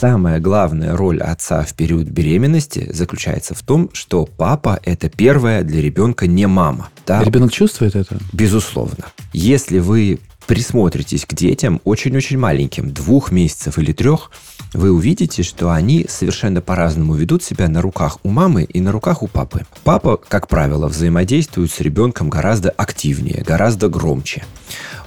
самая главная роль отца в период беременности заключается в том, что папа – это первая для ребенка не мама. Да? Ребенок чувствует это? Безусловно. Если вы присмотритесь к детям очень-очень маленьким, двух месяцев или трех, вы увидите, что они совершенно по-разному ведут себя на руках у мамы и на руках у папы. Папа, как правило, взаимодействует с ребенком гораздо активнее, гораздо громче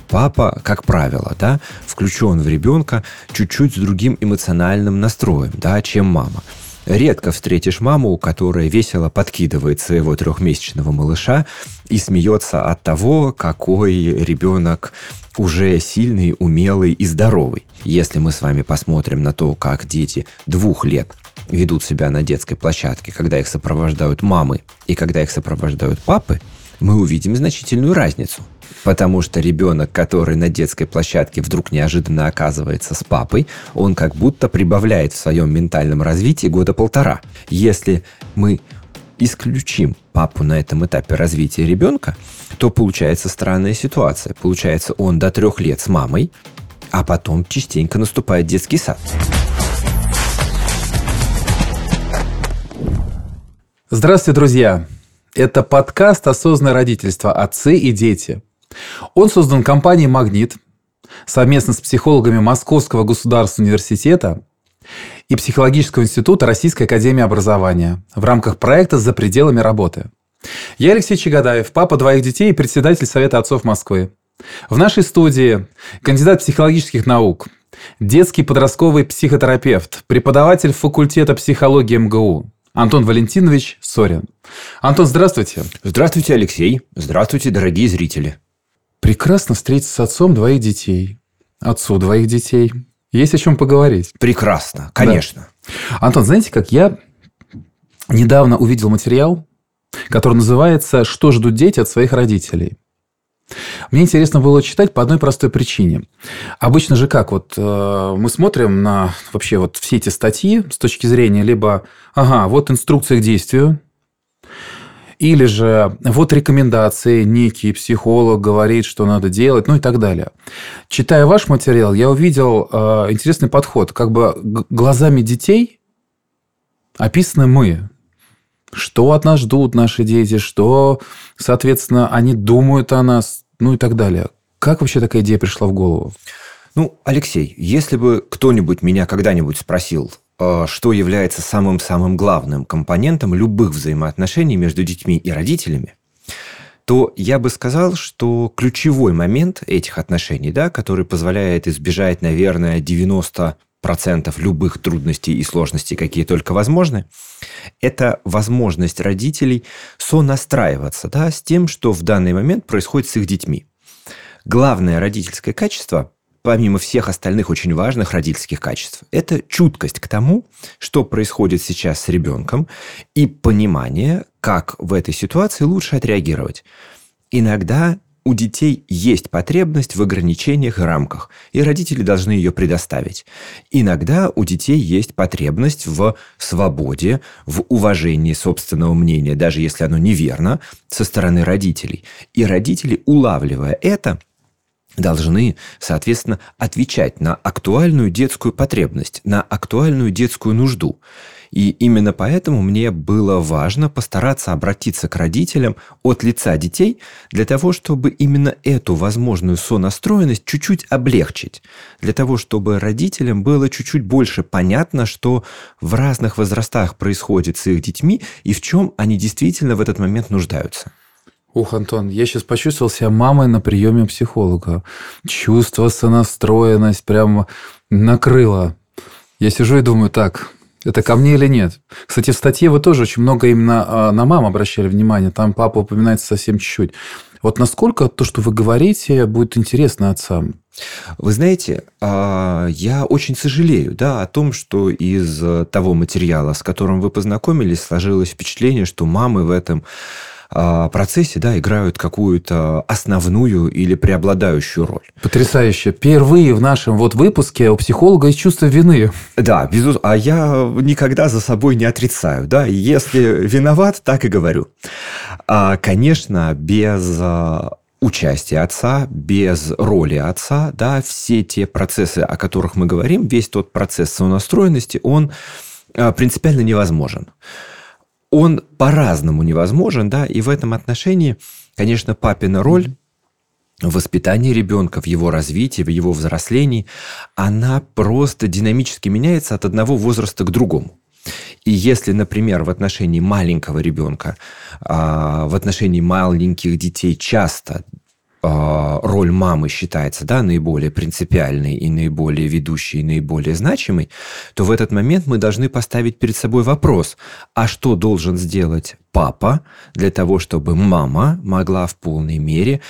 папа, как правило, да, включен в ребенка чуть-чуть с другим эмоциональным настроем, да, чем мама. Редко встретишь маму, которая весело подкидывает своего трехмесячного малыша и смеется от того, какой ребенок уже сильный, умелый и здоровый. Если мы с вами посмотрим на то, как дети двух лет ведут себя на детской площадке, когда их сопровождают мамы и когда их сопровождают папы, мы увидим значительную разницу. Потому что ребенок, который на детской площадке вдруг неожиданно оказывается с папой, он как будто прибавляет в своем ментальном развитии года полтора. Если мы исключим папу на этом этапе развития ребенка, то получается странная ситуация. Получается, он до трех лет с мамой, а потом частенько наступает детский сад. Здравствуйте, друзья! Это подкаст «Осознанное родительство. Отцы и дети». Он создан компанией «Магнит» совместно с психологами Московского государственного университета и Психологического института Российской академии образования в рамках проекта «За пределами работы». Я Алексей Чагадаев, папа двоих детей и председатель Совета отцов Москвы. В нашей студии кандидат психологических наук, детский подростковый психотерапевт, преподаватель факультета психологии МГУ, Антон Валентинович Сорин. Антон, здравствуйте. Здравствуйте, Алексей. Здравствуйте, дорогие зрители. Прекрасно встретиться с отцом двоих детей. Отцу двоих детей. Есть о чем поговорить. Прекрасно, конечно. Да. Антон, знаете, как я недавно увидел материал, который называется «Что ждут дети от своих родителей». Мне интересно было читать по одной простой причине. Обычно же как? Вот э, мы смотрим на вообще вот все эти статьи с точки зрения либо, ага, вот инструкция к действию, или же вот рекомендации, некий психолог говорит, что надо делать, ну и так далее. Читая ваш материал, я увидел э, интересный подход. Как бы глазами детей описаны мы. Что от нас ждут наши дети, что, соответственно, они думают о нас, ну и так далее. Как вообще такая идея пришла в голову? Ну, Алексей, если бы кто-нибудь меня когда-нибудь спросил, Э, что является самым-самым главным компонентом любых взаимоотношений между детьми и родителями, то я бы сказал, что ключевой момент этих отношений, да, который позволяет избежать, наверное, 90 процентов любых трудностей и сложностей, какие только возможны, это возможность родителей сонастраиваться да, с тем, что в данный момент происходит с их детьми. Главное родительское качество помимо всех остальных очень важных родительских качеств, это чуткость к тому, что происходит сейчас с ребенком, и понимание, как в этой ситуации лучше отреагировать. Иногда у детей есть потребность в ограничениях и рамках, и родители должны ее предоставить. Иногда у детей есть потребность в свободе, в уважении собственного мнения, даже если оно неверно, со стороны родителей. И родители, улавливая это, должны, соответственно, отвечать на актуальную детскую потребность, на актуальную детскую нужду. И именно поэтому мне было важно постараться обратиться к родителям от лица детей для того, чтобы именно эту возможную сонастроенность чуть-чуть облегчить. Для того, чтобы родителям было чуть-чуть больше понятно, что в разных возрастах происходит с их детьми и в чем они действительно в этот момент нуждаются. Ух, Антон, я сейчас почувствовал себя мамой на приеме психолога. Чувство, сонастроенность прям накрыло. Я сижу и думаю, так, это ко мне или нет? Кстати, в статье вы тоже очень много именно а, на мам обращали внимание. Там папа упоминается совсем чуть-чуть. Вот насколько то, что вы говорите, будет интересно отцам? Вы знаете, а, я очень сожалею да, о том, что из того материала, с которым вы познакомились, сложилось впечатление, что мамы в этом процессе да, играют какую-то основную или преобладающую роль. Потрясающе. Впервые в нашем вот выпуске у психолога есть чувство вины. Да, безусловно. А я никогда за собой не отрицаю. Да? Если виноват, так и говорю. А, конечно, без а, участия отца, без роли отца, да, все те процессы, о которых мы говорим, весь тот процесс сонастроенности, он а, принципиально невозможен. Он по-разному невозможен, да, и в этом отношении, конечно, папина роль в воспитании ребенка, в его развитии, в его взрослении, она просто динамически меняется от одного возраста к другому. И если, например, в отношении маленького ребенка, а, в отношении маленьких детей часто роль мамы считается да, наиболее принципиальной и наиболее ведущей, и наиболее значимой, то в этот момент мы должны поставить перед собой вопрос, а что должен сделать папа для того, чтобы мама могла в полной мере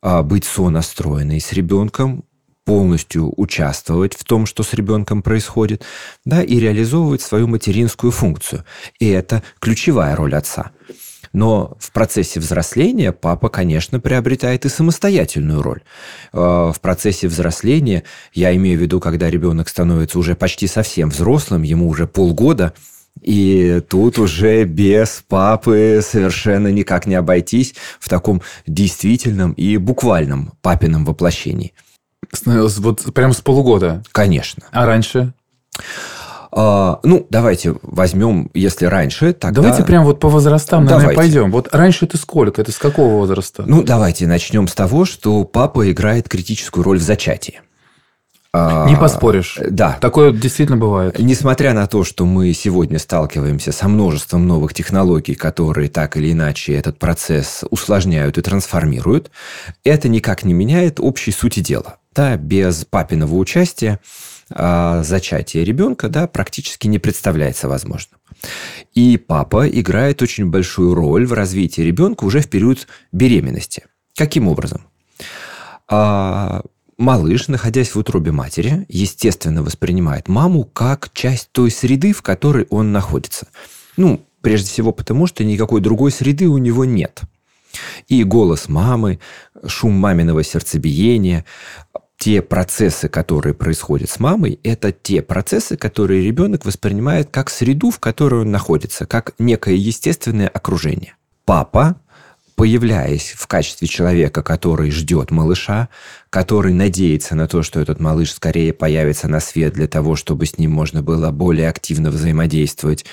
а, быть сонастроенной с ребенком, полностью участвовать в том, что с ребенком происходит, да, и реализовывать свою материнскую функцию. И это ключевая роль отца. Но в процессе взросления папа, конечно, приобретает и самостоятельную роль. Э, в процессе взросления, я имею в виду, когда ребенок становится уже почти совсем взрослым, ему уже полгода, и тут уже без папы совершенно никак не обойтись в таком действительном и буквальном папином воплощении. Вот прям с полугода? Конечно. А раньше? А, ну, давайте возьмем, если раньше, тогда... Давайте прям вот по возрастам, наверное, давайте. пойдем. Вот раньше ты сколько? Это с какого возраста? Ну, давайте начнем с того, что папа играет критическую роль в зачатии. А, Не поспоришь. Да. Такое действительно бывает. Несмотря на то, что мы сегодня сталкиваемся со множеством новых технологий, которые так или иначе этот процесс усложняют и трансформируют, это никак не меняет общей сути дела. Да, без папиного участия а, зачатие ребенка да, практически не представляется возможным. И папа играет очень большую роль в развитии ребенка уже в период беременности. Каким образом? А, малыш, находясь в утробе матери, естественно воспринимает маму как часть той среды, в которой он находится. Ну, прежде всего потому, что никакой другой среды у него нет. И голос мамы, шум маминого сердцебиения, те процессы, которые происходят с мамой, это те процессы, которые ребенок воспринимает как среду, в которой он находится, как некое естественное окружение. Папа, появляясь в качестве человека, который ждет малыша, который надеется на то, что этот малыш скорее появится на свет для того, чтобы с ним можно было более активно взаимодействовать,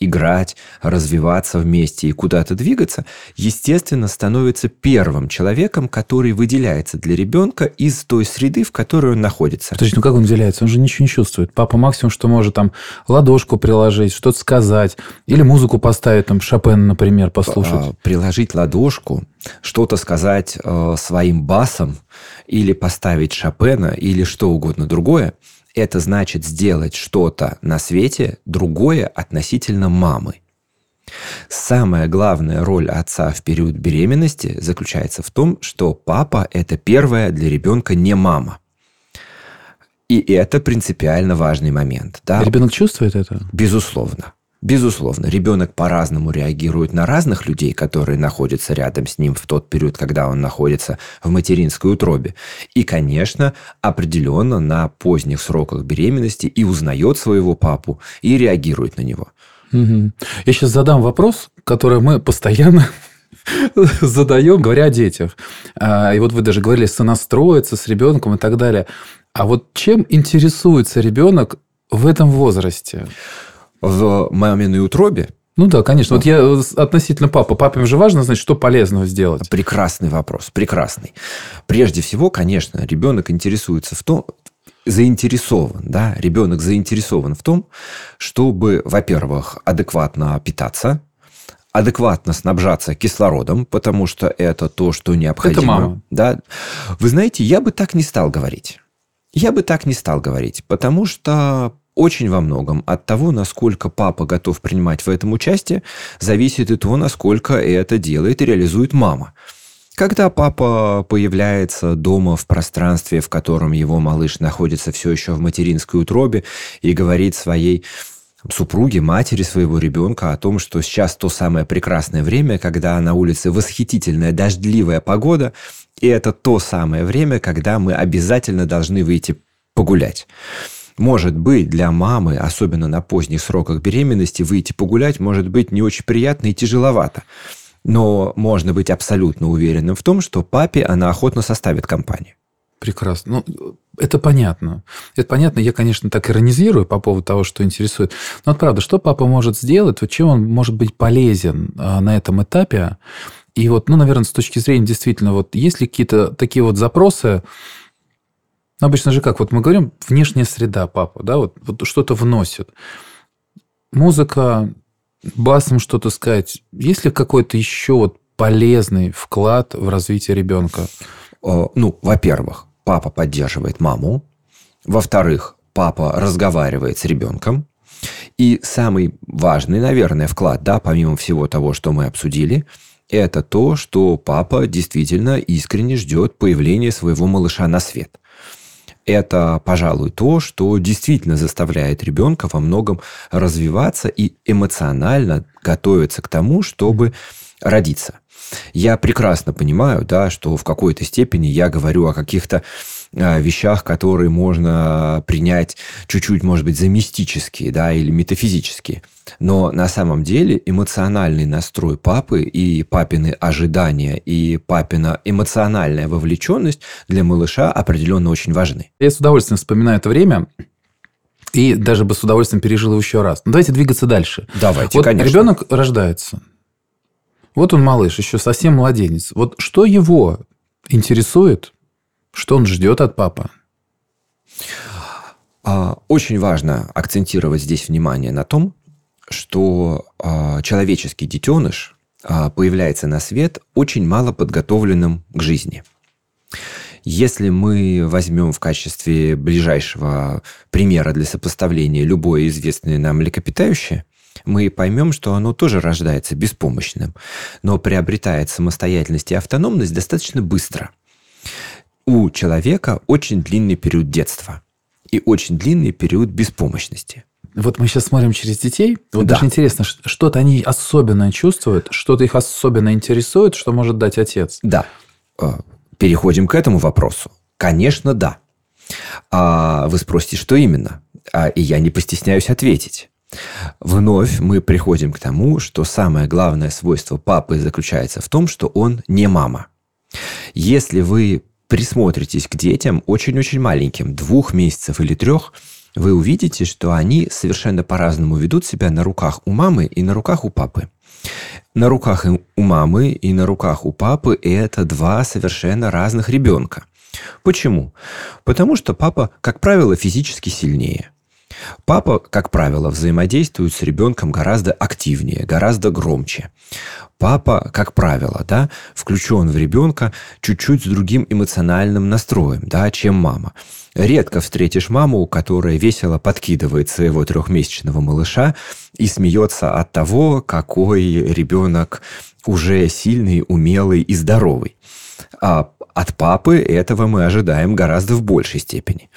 играть, развиваться вместе и куда-то двигаться, естественно, становится первым человеком, который выделяется для ребенка из той среды, в которой он находится. Подожди, ну как он выделяется? Он же ничего не чувствует. Папа максимум, что может там ладошку приложить, что-то сказать, или музыку поставить, там Шопена, например, послушать. А, приложить ладошку, что-то сказать э, своим басом, или поставить Шопена, или что угодно другое – это значит сделать что-то на свете другое относительно мамы. Самая главная роль отца в период беременности заключается в том, что папа – это первая для ребенка не мама. И это принципиально важный момент. Да? Ребенок чувствует это? Безусловно. Безусловно, ребенок по-разному реагирует на разных людей, которые находятся рядом с ним в тот период, когда он находится в материнской утробе. И, конечно, определенно на поздних сроках беременности и узнает своего папу, и реагирует на него. Я сейчас задам вопрос, который мы постоянно задаем, говоря о детях. А, и вот вы даже говорили сонастроиться с ребенком и так далее. А вот чем интересуется ребенок в этом возрасте? В маминой утробе? Ну да, конечно. Вот я относительно папы. Папе же важно знать, что полезного сделать. Прекрасный вопрос, прекрасный. Прежде всего, конечно, ребенок интересуется в том, заинтересован, да, ребенок заинтересован в том, чтобы, во-первых, адекватно питаться, адекватно снабжаться кислородом, потому что это то, что необходимо. Это мама. Да. Вы знаете, я бы так не стал говорить. Я бы так не стал говорить, потому что очень во многом от того, насколько папа готов принимать в этом участие, зависит и то, насколько это делает и реализует мама. Когда папа появляется дома в пространстве, в котором его малыш находится все еще в материнской утробе и говорит своей супруги, матери своего ребенка о том, что сейчас то самое прекрасное время, когда на улице восхитительная дождливая погода, и это то самое время, когда мы обязательно должны выйти погулять. Может быть, для мамы, особенно на поздних сроках беременности, выйти погулять может быть не очень приятно и тяжеловато. Но можно быть абсолютно уверенным в том, что папе она охотно составит компанию. Прекрасно. Ну, это понятно. Это понятно. Я, конечно, так иронизирую по поводу того, что интересует. Но вот правда, что папа может сделать? Вот чем он может быть полезен а, на этом этапе? И вот, ну, наверное, с точки зрения действительно, вот есть ли какие-то такие вот запросы, обычно же как, вот мы говорим, внешняя среда папа, да, вот, вот что-то вносит. Музыка, басом что-то сказать. Есть ли какой-то еще вот полезный вклад в развитие ребенка? Ну, во-первых, папа поддерживает маму. Во-вторых, папа разговаривает с ребенком. И самый важный, наверное, вклад, да, помимо всего того, что мы обсудили, это то, что папа действительно искренне ждет появления своего малыша на свет. Это, пожалуй, то, что действительно заставляет ребенка во многом развиваться и эмоционально готовиться к тому, чтобы родиться. Я прекрасно понимаю, да, что в какой-то степени я говорю о каких-то вещах, которые можно принять чуть-чуть, может быть, за мистические, да, или метафизические. Но на самом деле эмоциональный настрой папы и папины ожидания и папина эмоциональная вовлеченность для малыша определенно очень важны. Я с удовольствием вспоминаю это время, и даже бы с удовольствием пережил его еще раз. Но давайте двигаться дальше. Давайте, вот конечно. Ребенок рождается. Вот он малыш, еще совсем младенец. Вот что его интересует, что он ждет от папы? А, очень важно акцентировать здесь внимание на том, что а, человеческий детеныш а, появляется на свет очень мало подготовленным к жизни. Если мы возьмем в качестве ближайшего примера для сопоставления любое известное нам млекопитающее – мы поймем, что оно тоже рождается беспомощным, но приобретает самостоятельность и автономность достаточно быстро. У человека очень длинный период детства и очень длинный период беспомощности. Вот мы сейчас смотрим через детей. Вот да. даже интересно, что-то они особенно чувствуют, что-то их особенно интересует, что может дать отец. Да. Э, переходим к этому вопросу. Конечно, да. А вы спросите, что именно? А, и я не постесняюсь ответить. Вновь мы приходим к тому, что самое главное свойство папы заключается в том, что он не мама. Если вы присмотритесь к детям очень-очень маленьким, двух месяцев или трех, вы увидите, что они совершенно по-разному ведут себя на руках у мамы и на руках у папы. На руках у мамы и на руках у папы это два совершенно разных ребенка. Почему? Потому что папа, как правило, физически сильнее – Папа, как правило, взаимодействует с ребенком гораздо активнее, гораздо громче. Папа, как правило, да, включен в ребенка чуть-чуть с другим эмоциональным настроем, да, чем мама. Редко встретишь маму, которая весело подкидывает своего трехмесячного малыша и смеется от того, какой ребенок уже сильный, умелый и здоровый. А от папы этого мы ожидаем гораздо в большей степени.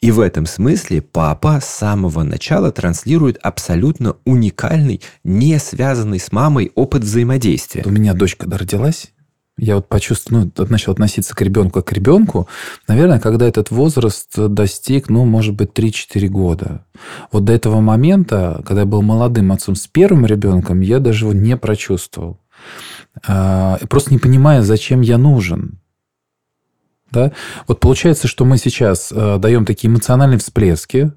И в этом смысле папа с самого начала транслирует абсолютно уникальный, не связанный с мамой опыт взаимодействия. У меня дочка родилась, я вот почувствовал, ну, начал относиться к ребенку как к ребенку, наверное, когда этот возраст достиг, ну, может быть, 3-4 года. Вот до этого момента, когда я был молодым отцом с первым ребенком, я даже его не прочувствовал. А, просто не понимая, зачем я нужен. Да? Вот получается, что мы сейчас э, даем такие эмоциональные всплески.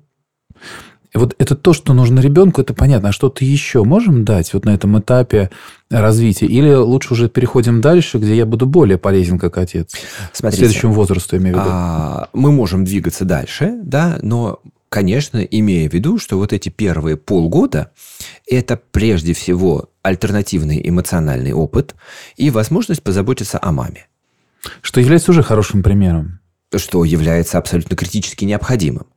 И вот это то, что нужно ребенку, это понятно. А что-то еще можем дать вот на этом этапе развития? Или лучше уже переходим дальше, где я буду более полезен как отец? Смотрите, К следующему возрасту, имею в виду. А, мы можем двигаться дальше, да, но конечно, имея в виду, что вот эти первые полгода – это прежде всего альтернативный эмоциональный опыт и возможность позаботиться о маме. Что является уже хорошим примером. Что является абсолютно критически необходимым.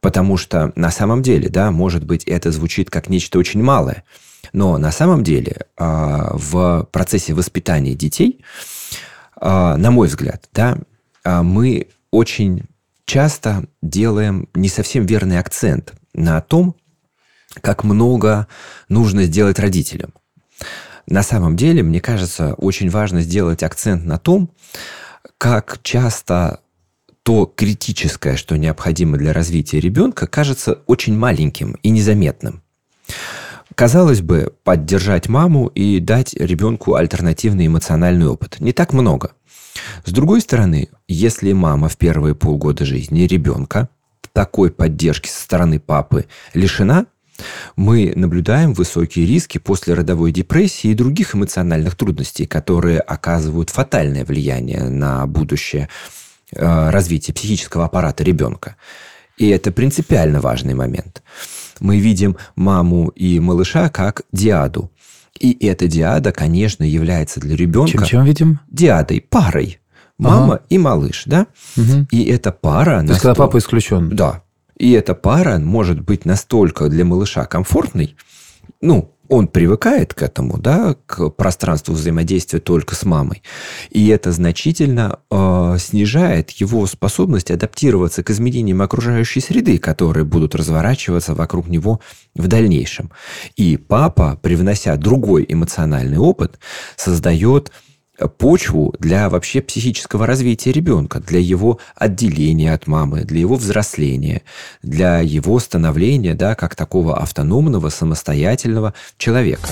Потому что на самом деле, да, может быть, это звучит как нечто очень малое, но на самом деле а, в процессе воспитания детей, а, на мой взгляд, да, а, мы очень часто делаем не совсем верный акцент на том, как много нужно сделать родителям. На самом деле, мне кажется, очень важно сделать акцент на том, как часто то критическое, что необходимо для развития ребенка, кажется очень маленьким и незаметным. Казалось бы, поддержать маму и дать ребенку альтернативный эмоциональный опыт. Не так много. С другой стороны, если мама в первые полгода жизни ребенка такой поддержки со стороны папы лишена, мы наблюдаем высокие риски после родовой депрессии и других эмоциональных трудностей, которые оказывают фатальное влияние на будущее э, развитие психического аппарата ребенка. И это принципиально важный момент. Мы видим маму и малыша как диаду. И эта диада, конечно, является для ребенка... Чем, чем видим? Диадой, парой. Мама ага. и малыш, да? Угу. И эта пара... То есть, когда папа исключен. Да. И эта пара может быть настолько для малыша комфортной, ну, он привыкает к этому, да, к пространству взаимодействия только с мамой. И это значительно э, снижает его способность адаптироваться к изменениям окружающей среды, которые будут разворачиваться вокруг него в дальнейшем. И папа, привнося другой эмоциональный опыт, создает почву для вообще психического развития ребенка, для его отделения от мамы, для его взросления, для его становления, да, как такого автономного, самостоятельного человека.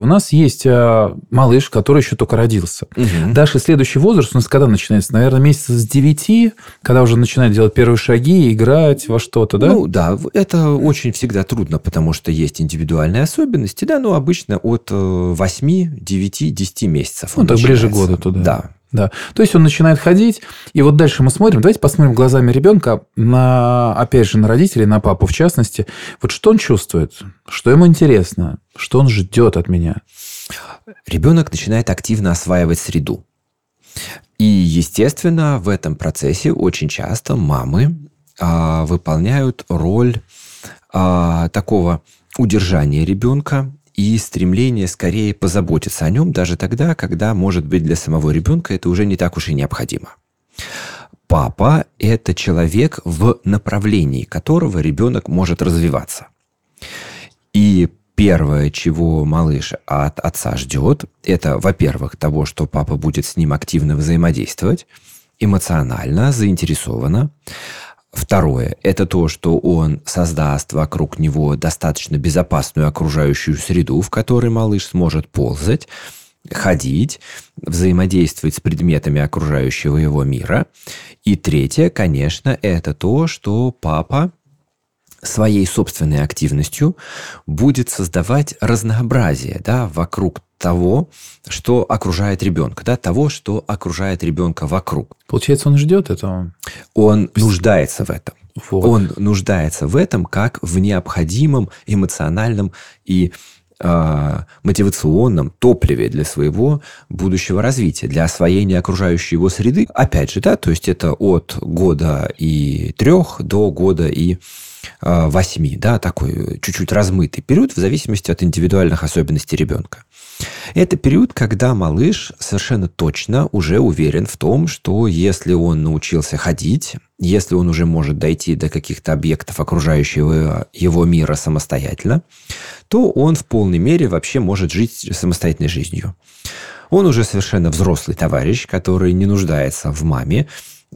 У нас есть э, малыш, который еще только родился. Угу. Дальше следующий возраст у нас когда начинается? Наверное, месяца с 9, когда уже начинает делать первые шаги, играть во что-то, да? Ну, да, это очень всегда трудно, потому что есть индивидуальные особенности, да, но обычно от 8, 9, 10 месяцев. Ну, так ближе года туда. Да. Да. То есть он начинает ходить, и вот дальше мы смотрим, давайте посмотрим глазами ребенка на, опять же, на родителей, на папу в частности. Вот что он чувствует, что ему интересно, что он ждет от меня. Ребенок начинает активно осваивать среду. И, естественно, в этом процессе очень часто мамы а, выполняют роль а, такого удержания ребенка и стремление скорее позаботиться о нем даже тогда, когда, может быть, для самого ребенка это уже не так уж и необходимо. Папа – это человек, в направлении которого ребенок может развиваться. И первое, чего малыш от отца ждет, это, во-первых, того, что папа будет с ним активно взаимодействовать, эмоционально, заинтересованно. Второе – это то, что он создаст вокруг него достаточно безопасную окружающую среду, в которой малыш сможет ползать, ходить, взаимодействовать с предметами окружающего его мира. И третье, конечно, это то, что папа своей собственной активностью будет создавать разнообразие да, вокруг того, что окружает ребенка, да, того, что окружает ребенка вокруг. Получается, он ждет этого? Он нуждается в этом. Вот. Он нуждается в этом как в необходимом эмоциональном и э, мотивационном топливе для своего будущего развития, для освоения окружающей его среды. Опять же, да, то есть это от года и трех до года и 8, да, такой чуть-чуть размытый период в зависимости от индивидуальных особенностей ребенка. Это период, когда малыш совершенно точно уже уверен в том, что если он научился ходить, если он уже может дойти до каких-то объектов окружающего его мира самостоятельно, то он в полной мере вообще может жить самостоятельной жизнью. Он уже совершенно взрослый товарищ, который не нуждается в маме,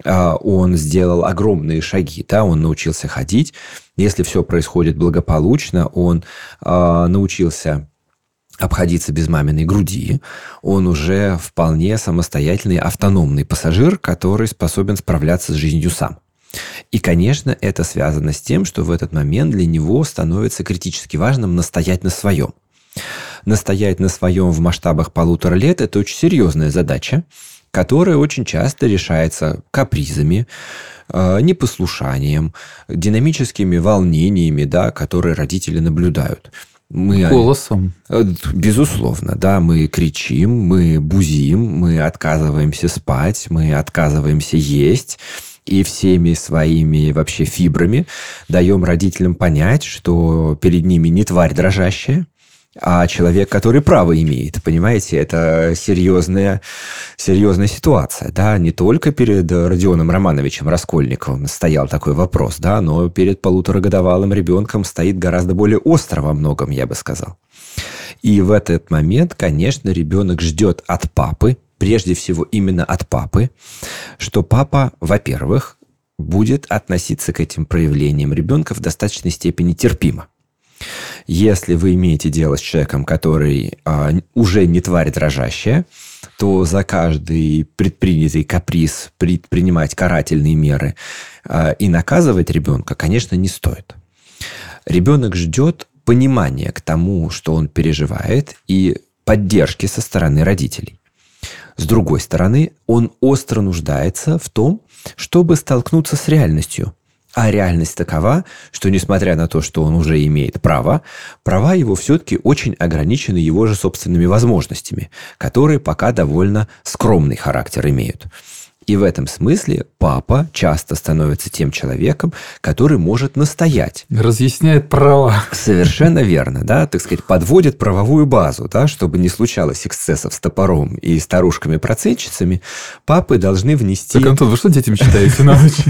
он сделал огромные шаги, да, он научился ходить, если все происходит благополучно, он э, научился обходиться без маминой груди, он уже вполне самостоятельный автономный пассажир, который способен справляться с жизнью сам. И, конечно, это связано с тем, что в этот момент для него становится критически важным настоять на своем. Настоять на своем в масштабах полутора лет – это очень серьезная задача, которая очень часто решается капризами, э, непослушанием, динамическими волнениями, да, которые родители наблюдают. Мы, Голосом. Э, безусловно, да, мы кричим, мы бузим, мы отказываемся спать, мы отказываемся есть и всеми своими вообще фибрами даем родителям понять, что перед ними не тварь дрожащая, а человек, который право имеет. Понимаете, это серьезная, серьезная ситуация. Да? Не только перед Родионом Романовичем Раскольниковым стоял такой вопрос, да, но перед полуторагодовалым ребенком стоит гораздо более остро во многом, я бы сказал. И в этот момент, конечно, ребенок ждет от папы, прежде всего именно от папы, что папа, во-первых, будет относиться к этим проявлениям ребенка в достаточной степени терпимо. Если вы имеете дело с человеком, который а, уже не тварь дрожащая, то за каждый предпринятый каприз предпринимать карательные меры а, и наказывать ребенка, конечно, не стоит. Ребенок ждет понимания к тому, что он переживает, и поддержки со стороны родителей. С другой стороны, он остро нуждается в том, чтобы столкнуться с реальностью. А реальность такова, что несмотря на то, что он уже имеет право, права его все-таки очень ограничены его же собственными возможностями, которые пока довольно скромный характер имеют. И в этом смысле папа часто становится тем человеком, который может настоять. Разъясняет права. Совершенно верно, да, так сказать, подводит правовую базу, да, чтобы не случалось эксцессов с топором и старушками-процентщицами, папы должны внести... Так, Антон, вы что детям читаете на ночь?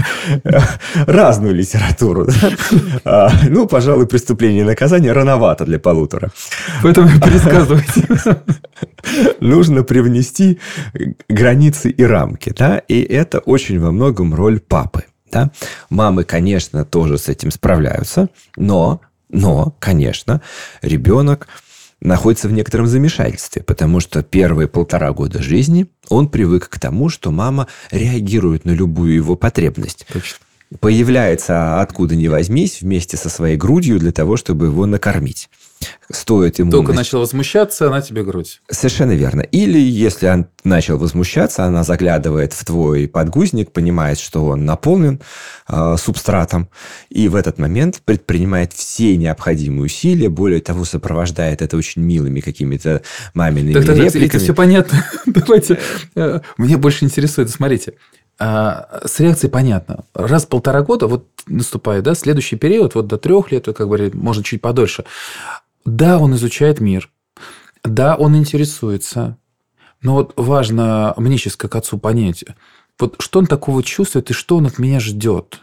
Разную литературу. А, ну, пожалуй, преступление и наказание рановато для полутора. Поэтому пересказывайте. Нужно привнести границы и рамки, да, и это очень во многом роль папы. Да? Мамы, конечно, тоже с этим справляются, но, но, конечно, ребенок находится в некотором замешательстве, потому что первые полтора года жизни он привык к тому, что мама реагирует на любую его потребность. Точно появляется откуда ни возьмись вместе со своей грудью для того, чтобы его накормить. Стоит ему... Только начал возмущаться, она тебе грудь. Совершенно верно. Или если он начал возмущаться, она заглядывает в твой подгузник, понимает, что он наполнен э, субстратом, и в этот момент предпринимает все необходимые усилия, более того, сопровождает это очень милыми какими-то мамиными так, так, репликами. Это все понятно. Давайте. Э, мне больше интересует, смотрите, а, с реакцией понятно. Раз в полтора года вот наступает, да, следующий период, вот до трех лет, как бы, можно чуть подольше. Да, он изучает мир. Да, он интересуется. Но вот важно мне сейчас как отцу понять, вот что он такого чувствует и что он от меня ждет.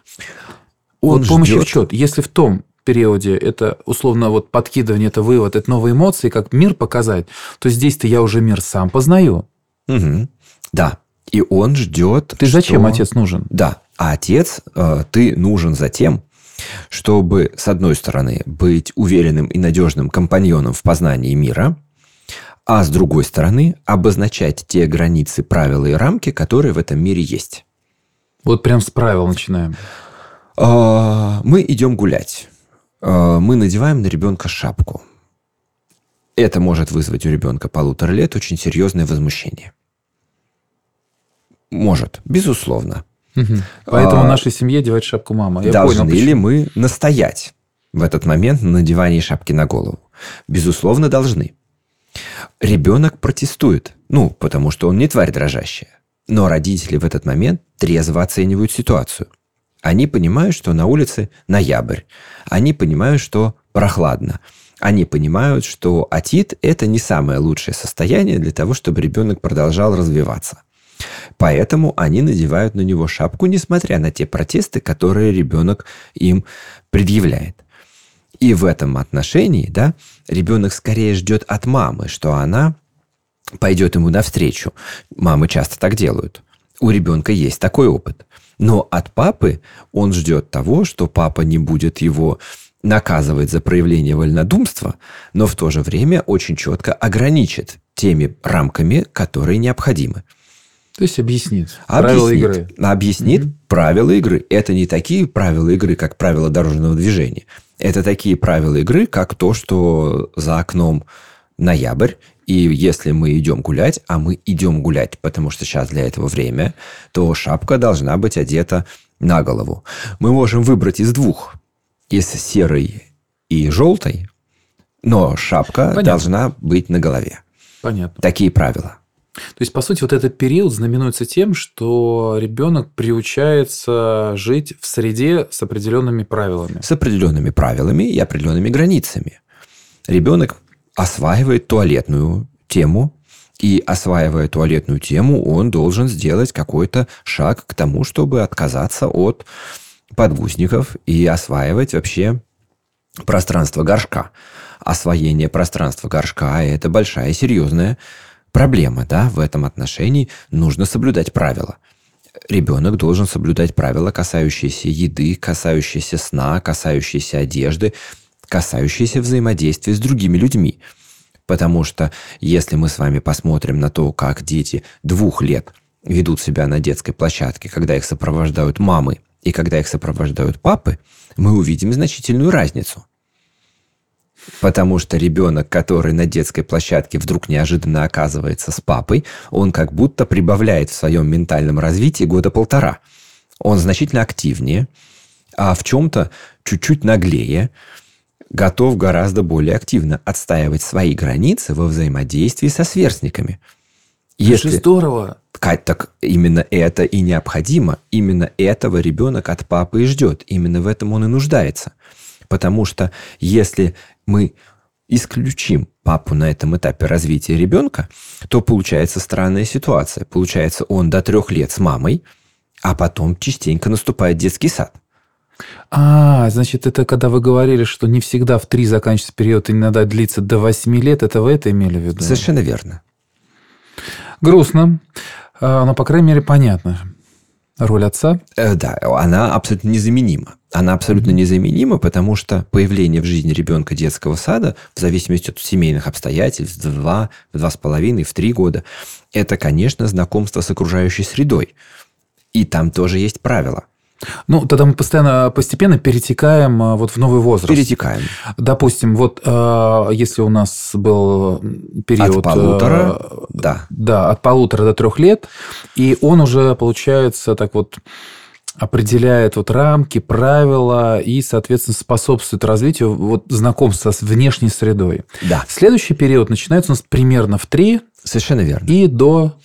Он вот помощи ждет. счет. Если в том периоде это условно вот подкидывание, это вывод, это новые эмоции, как мир показать, то здесь-то я уже мир сам познаю. Угу. Да, и он ждет... Ты что... зачем отец нужен? Да. А отец, э, ты нужен за тем, чтобы, с одной стороны, быть уверенным и надежным компаньоном в познании мира, а с другой стороны, обозначать те границы, правила и рамки, которые в этом мире есть. Вот прям с правил начинаем. А, мы идем гулять. А, мы надеваем на ребенка шапку. Это может вызвать у ребенка полутора лет очень серьезное возмущение. Может, безусловно. Угу. Поэтому а, нашей семье девать шапку мама. Я должны понял, ли мы настоять в этот момент на надевании шапки на голову? Безусловно, должны. Ребенок протестует, ну, потому что он не тварь дрожащая. Но родители в этот момент трезво оценивают ситуацию. Они понимают, что на улице ноябрь. Они понимают, что прохладно. Они понимают, что атит – это не самое лучшее состояние для того, чтобы ребенок продолжал развиваться. Поэтому они надевают на него шапку, несмотря на те протесты, которые ребенок им предъявляет. И в этом отношении, да, ребенок скорее ждет от мамы, что она пойдет ему навстречу. Мамы часто так делают. У ребенка есть такой опыт. Но от папы он ждет того, что папа не будет его наказывать за проявление вольнодумства, но в то же время очень четко ограничит теми рамками, которые необходимы. То есть объяснит, объяснит правила игры. Объяснит mm правила игры. Это не такие правила игры, как правила дорожного движения. Это такие правила игры, как то, что за окном ноябрь, и если мы идем гулять, а мы идем гулять, потому что сейчас для этого время, то шапка должна быть одета на голову. Мы можем выбрать из двух. Из серой и желтой, но шапка Понятно. должна быть на голове. Понятно. Такие правила. То есть, по сути, вот этот период знаменуется тем, что ребенок приучается жить в среде с определенными правилами. С определенными правилами и определенными границами. Ребенок осваивает туалетную тему, и осваивая туалетную тему, он должен сделать какой-то шаг к тому, чтобы отказаться от подгузников и осваивать вообще пространство горшка. Освоение пространства горшка – это большая серьезная проблема. Да? В этом отношении нужно соблюдать правила. Ребенок должен соблюдать правила, касающиеся еды, касающиеся сна, касающиеся одежды, касающиеся взаимодействия с другими людьми. Потому что если мы с вами посмотрим на то, как дети двух лет ведут себя на детской площадке, когда их сопровождают мамы и когда их сопровождают папы, мы увидим значительную разницу. Потому что ребенок, который на детской площадке вдруг неожиданно оказывается с папой, он как будто прибавляет в своем ментальном развитии года полтора. Он значительно активнее, а в чем-то чуть-чуть наглее, готов гораздо более активно отстаивать свои границы во взаимодействии со сверстниками. Если... Это здорово. Так именно это и необходимо. Именно этого ребенок от папы и ждет. Именно в этом он и нуждается. Потому что если мы исключим папу на этом этапе развития ребенка, то получается странная ситуация. Получается, он до трех лет с мамой, а потом частенько наступает детский сад. А, значит, это когда вы говорили, что не всегда в три заканчивается период, иногда длится до восьми лет, это вы это имели в виду? Совершенно верно. Грустно, а, но, по крайней мере, понятно. Роль отца? Э, да, она абсолютно незаменима. Она абсолютно незаменима, потому что появление в жизни ребенка детского сада, в зависимости от семейных обстоятельств, в два, в два с половиной, в три года, это, конечно, знакомство с окружающей средой. И там тоже есть правила. Ну, тогда мы постоянно, постепенно перетекаем а, вот в новый возраст. Перетекаем. Допустим, вот а, если у нас был период... От полутора, э, да. Да, от полутора до трех лет, и он уже, получается, так вот определяет вот рамки, правила и, соответственно, способствует развитию вот знакомства с внешней средой. Да. Следующий период начинается у нас примерно в три. Совершенно верно. И до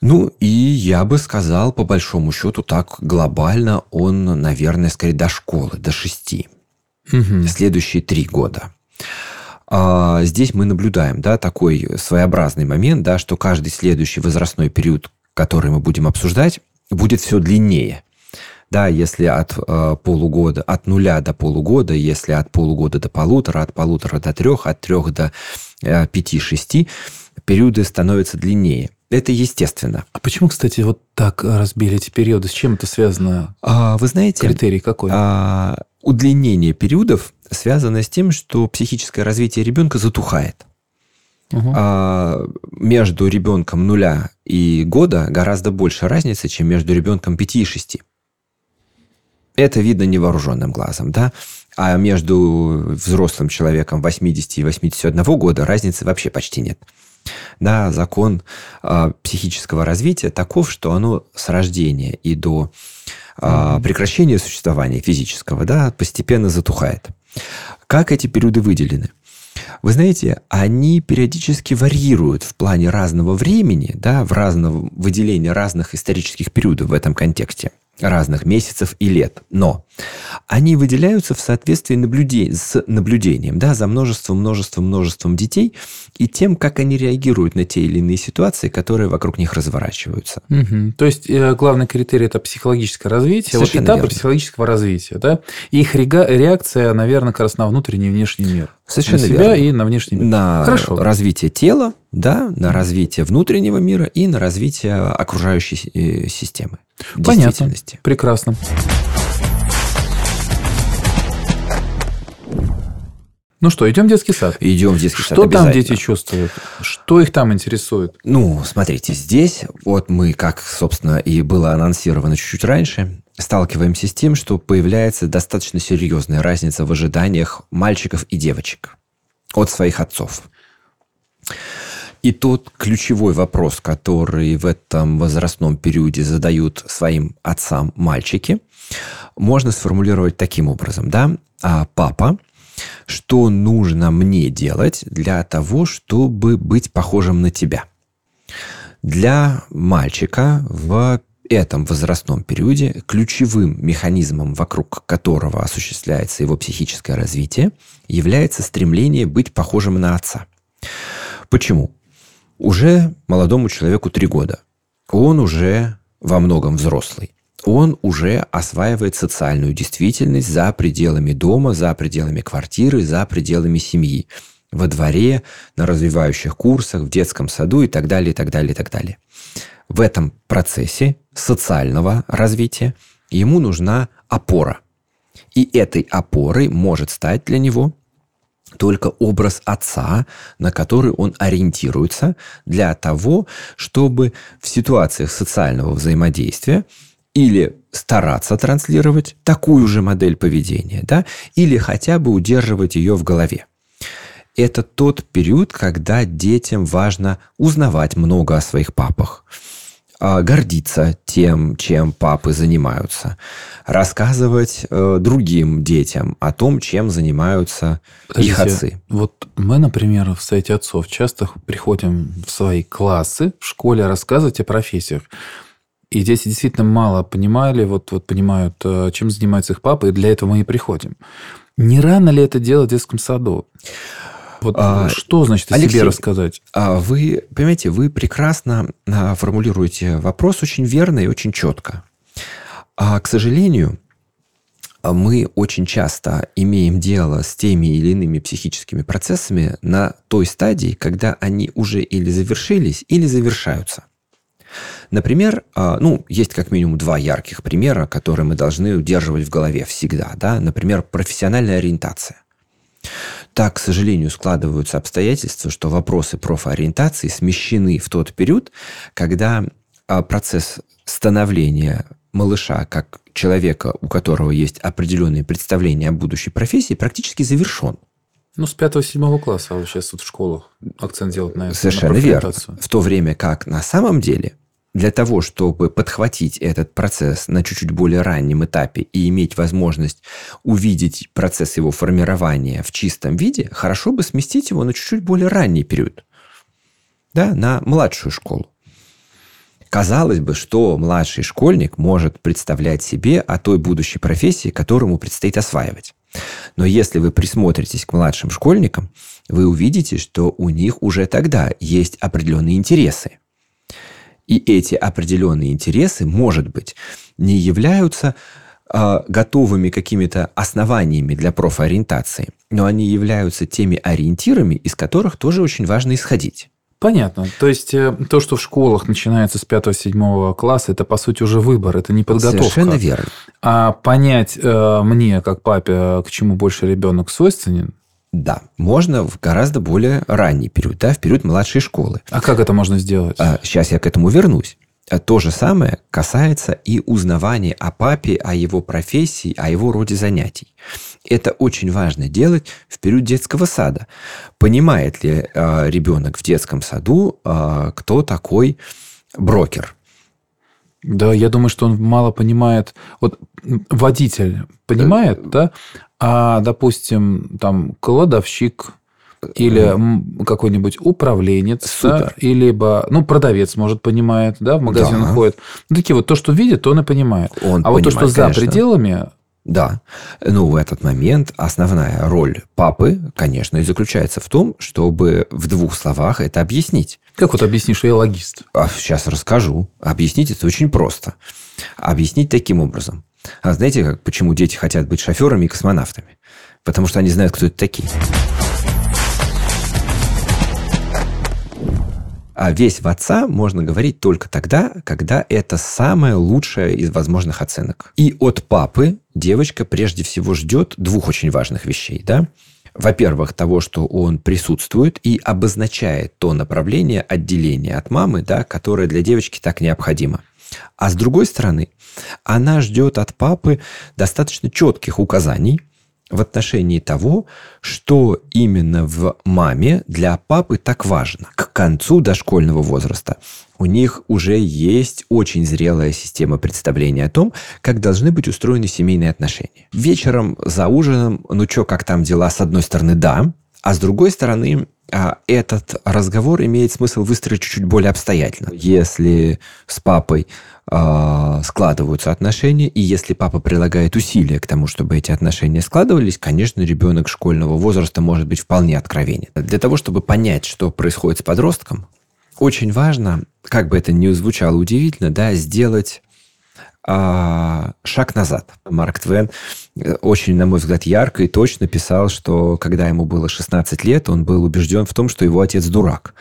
ну, и я бы сказал, по большому счету, так глобально он, наверное, скорее до школы, до шести. Угу. Следующие три года. А здесь мы наблюдаем, да, такой своеобразный момент, да, что каждый следующий возрастной период, который мы будем обсуждать, будет все длиннее. Да, если от э, полугода, от нуля до полугода, если от полугода до полутора, от полутора до трех, от трех до э, пяти-шести, периоды становятся длиннее. Это естественно. А почему, кстати, вот так разбили эти периоды? С чем это связано? А, вы знаете... Критерий какой? А, удлинение периодов связано с тем, что психическое развитие ребенка затухает. Угу. А, между ребенком нуля и года гораздо больше разницы, чем между ребенком 5 и 6. Это видно невооруженным глазом, да? А между взрослым человеком 80 и 81 года разницы вообще почти нет. Да, закон э, психического развития таков, что оно с рождения и до э, прекращения существования физического да, постепенно затухает. Как эти периоды выделены? Вы знаете, они периодически варьируют в плане разного времени, да, в разного выделения разных исторических периодов в этом контексте разных месяцев и лет. Но они выделяются в соответствии наблюдень, с наблюдением да, за множеством, множеством, множеством детей и тем, как они реагируют на те или иные ситуации, которые вокруг них разворачиваются. Угу. То есть э, главный критерий это психологическое развитие, Совершенно вот этапы верно. психологического развития, да? И их реакция, наверное, как раз на внутренний и внешний мир. Совершенно на себя верно. и на внешний мир. На Хорошо. развитие тела, да, на развитие внутреннего мира и на развитие окружающей э, системы. Понятно. Прекрасно. Ну что, идем в детский сад? Идем в детский что сад. Что там дети чувствуют? Что их там интересует? Ну, смотрите, здесь вот мы, как, собственно, и было анонсировано чуть-чуть раньше, сталкиваемся с тем, что появляется достаточно серьезная разница в ожиданиях мальчиков и девочек от своих отцов. И тот ключевой вопрос, который в этом возрастном периоде задают своим отцам мальчики, можно сформулировать таким образом, да, а папа, что нужно мне делать для того, чтобы быть похожим на тебя? Для мальчика в этом возрастном периоде ключевым механизмом, вокруг которого осуществляется его психическое развитие, является стремление быть похожим на отца. Почему? Уже молодому человеку три года. Он уже во многом взрослый. Он уже осваивает социальную действительность за пределами дома, за пределами квартиры, за пределами семьи. Во дворе, на развивающих курсах, в детском саду и так далее, и так далее, и так далее. В этом процессе социального развития ему нужна опора. И этой опорой может стать для него только образ отца, на который он ориентируется для того, чтобы в ситуациях социального взаимодействия или стараться транслировать такую же модель поведения, да, или хотя бы удерживать ее в голове. Это тот период, когда детям важно узнавать много о своих папах, гордиться тем, чем папы занимаются, рассказывать э, другим детям о том, чем занимаются Подождите, их отцы. Вот мы, например, в Совете отцов часто приходим в свои классы в школе рассказывать о профессиях. И дети действительно мало понимали, вот, вот понимают, э, чем занимается их папа, и для этого мы и приходим. Не рано ли это делать в детском саду? Вот а, что значит о Алексей, себе рассказать? А вы, понимаете, вы прекрасно а, формулируете вопрос очень верно и очень четко. А, к сожалению, мы очень часто имеем дело с теми или иными психическими процессами на той стадии, когда они уже или завершились, или завершаются. Например, ну, есть как минимум два ярких примера, которые мы должны удерживать в голове всегда. Да? Например, профессиональная ориентация так, к сожалению, складываются обстоятельства, что вопросы профориентации смещены в тот период, когда а, процесс становления малыша как человека, у которого есть определенные представления о будущей профессии, практически завершен. Ну, с 5-7 класса, сейчас тут в школах акцент делать на Совершенно на верно. В то время как на самом деле для того, чтобы подхватить этот процесс на чуть-чуть более раннем этапе и иметь возможность увидеть процесс его формирования в чистом виде, хорошо бы сместить его на чуть-чуть более ранний период. Да, на младшую школу. Казалось бы, что младший школьник может представлять себе о той будущей профессии, которому предстоит осваивать. Но если вы присмотритесь к младшим школьникам, вы увидите, что у них уже тогда есть определенные интересы – и эти определенные интересы, может быть, не являются э, готовыми какими-то основаниями для профориентации, но они являются теми ориентирами, из которых тоже очень важно исходить. Понятно. То есть э, то, что в школах начинается с 5-7 класса, это по сути уже выбор, это не подготовка. Совершенно верно. А понять э, мне, как папе, к чему больше ребенок свойственен, да, можно в гораздо более ранний период, да, в период младшей школы. А как это можно сделать? А, сейчас я к этому вернусь. А то же самое касается и узнавания о папе, о его профессии, о его роде занятий. Это очень важно делать в период детского сада. Понимает ли э, ребенок в детском саду, э, кто такой брокер? Да, я думаю, что он мало понимает. Вот водитель понимает, э, да? А, допустим, там кладовщик или какой-нибудь управленец, да, или либо, ну, продавец, может, понимает, да, в магазин да. ходит. Ну, такие вот, то, что видит, он и понимает. Он а понимает, вот то, что за пределами, да. Ну, в этот момент основная роль папы, конечно, и заключается в том, чтобы в двух словах это объяснить. Как вот объяснишь, что я логист? А сейчас расскажу. Объяснить это очень просто. Объяснить таким образом. А знаете, как, почему дети хотят быть шоферами и космонавтами? Потому что они знают, кто это такие. А весь в отца можно говорить только тогда, когда это самая лучшая из возможных оценок. И от папы девочка прежде всего ждет двух очень важных вещей. Да? Во-первых, того, что он присутствует и обозначает то направление отделения от мамы, да, которое для девочки так необходимо. А с другой стороны, она ждет от папы достаточно четких указаний в отношении того, что именно в маме для папы так важно. К концу дошкольного возраста у них уже есть очень зрелая система представления о том, как должны быть устроены семейные отношения. Вечером за ужином, ну что, как там дела, с одной стороны, да, А с другой стороны, этот разговор имеет смысл выстроить чуть-чуть более обстоятельно. Если с папой э, складываются отношения, и если папа прилагает усилия к тому, чтобы эти отношения складывались, конечно, ребенок школьного возраста может быть вполне откровенен. Для того, чтобы понять, что происходит с подростком, очень важно, как бы это ни звучало удивительно, да, сделать а, шаг назад. Марк Твен э, очень, на мой взгляд, ярко и точно писал, что когда ему было 16 лет, он был убежден в том, что его отец дурак.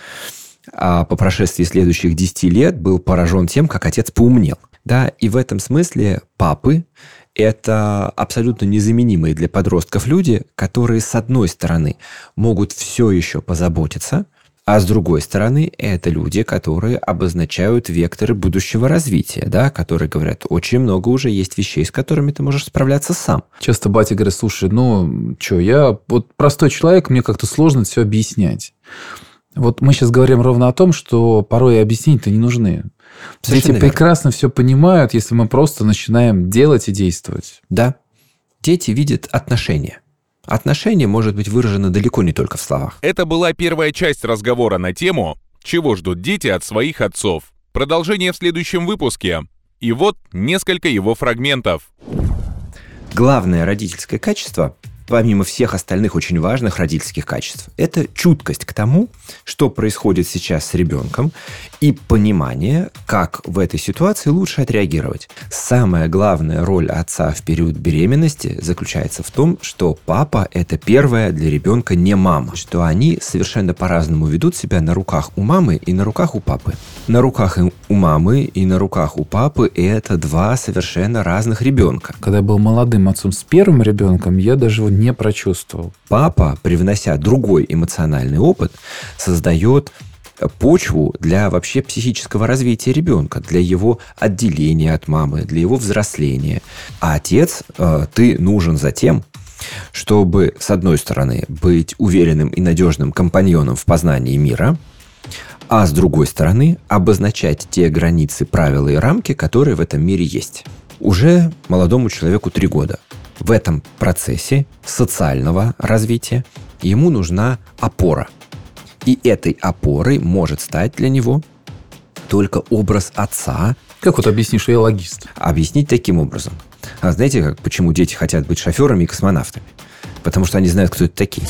А по прошествии следующих 10 лет был поражен тем, как отец поумнел. Да, и в этом смысле папы – это абсолютно незаменимые для подростков люди, которые, с одной стороны, могут все еще позаботиться – а с другой стороны, это люди, которые обозначают векторы будущего развития, да, которые говорят, очень много уже есть вещей, с которыми ты можешь справляться сам. Часто батя говорит, слушай, ну, что, я вот простой человек, мне как-то сложно все объяснять. Вот мы сейчас говорим ровно о том, что порой объяснения-то не нужны. Совершенно Дети верно. прекрасно все понимают, если мы просто начинаем делать и действовать. Да. Дети видят отношения. Отношение может быть выражено далеко не только в словах. Это была первая часть разговора на тему «Чего ждут дети от своих отцов?». Продолжение в следующем выпуске. И вот несколько его фрагментов. Главное родительское качество помимо всех остальных очень важных родительских качеств, это чуткость к тому, что происходит сейчас с ребенком, и понимание, как в этой ситуации лучше отреагировать. Самая главная роль отца в период беременности заключается в том, что папа – это первая для ребенка не мама, что они совершенно по-разному ведут себя на руках у мамы и на руках у папы. На руках у мамы и на руках у папы – это два совершенно разных ребенка. Когда я был молодым отцом с первым ребенком, я даже не прочувствовал. Папа, привнося другой эмоциональный опыт, создает почву для вообще психического развития ребенка, для его отделения от мамы, для его взросления. А отец, э, ты нужен за тем, чтобы, с одной стороны, быть уверенным и надежным компаньоном в познании мира, а с другой стороны, обозначать те границы, правила и рамки, которые в этом мире есть. Уже молодому человеку три года в этом процессе социального развития ему нужна опора. И этой опорой может стать для него только образ отца. Как вот объяснишь, что я логист? Объяснить таким образом. А знаете, как, почему дети хотят быть шоферами и космонавтами? Потому что они знают, кто это такие.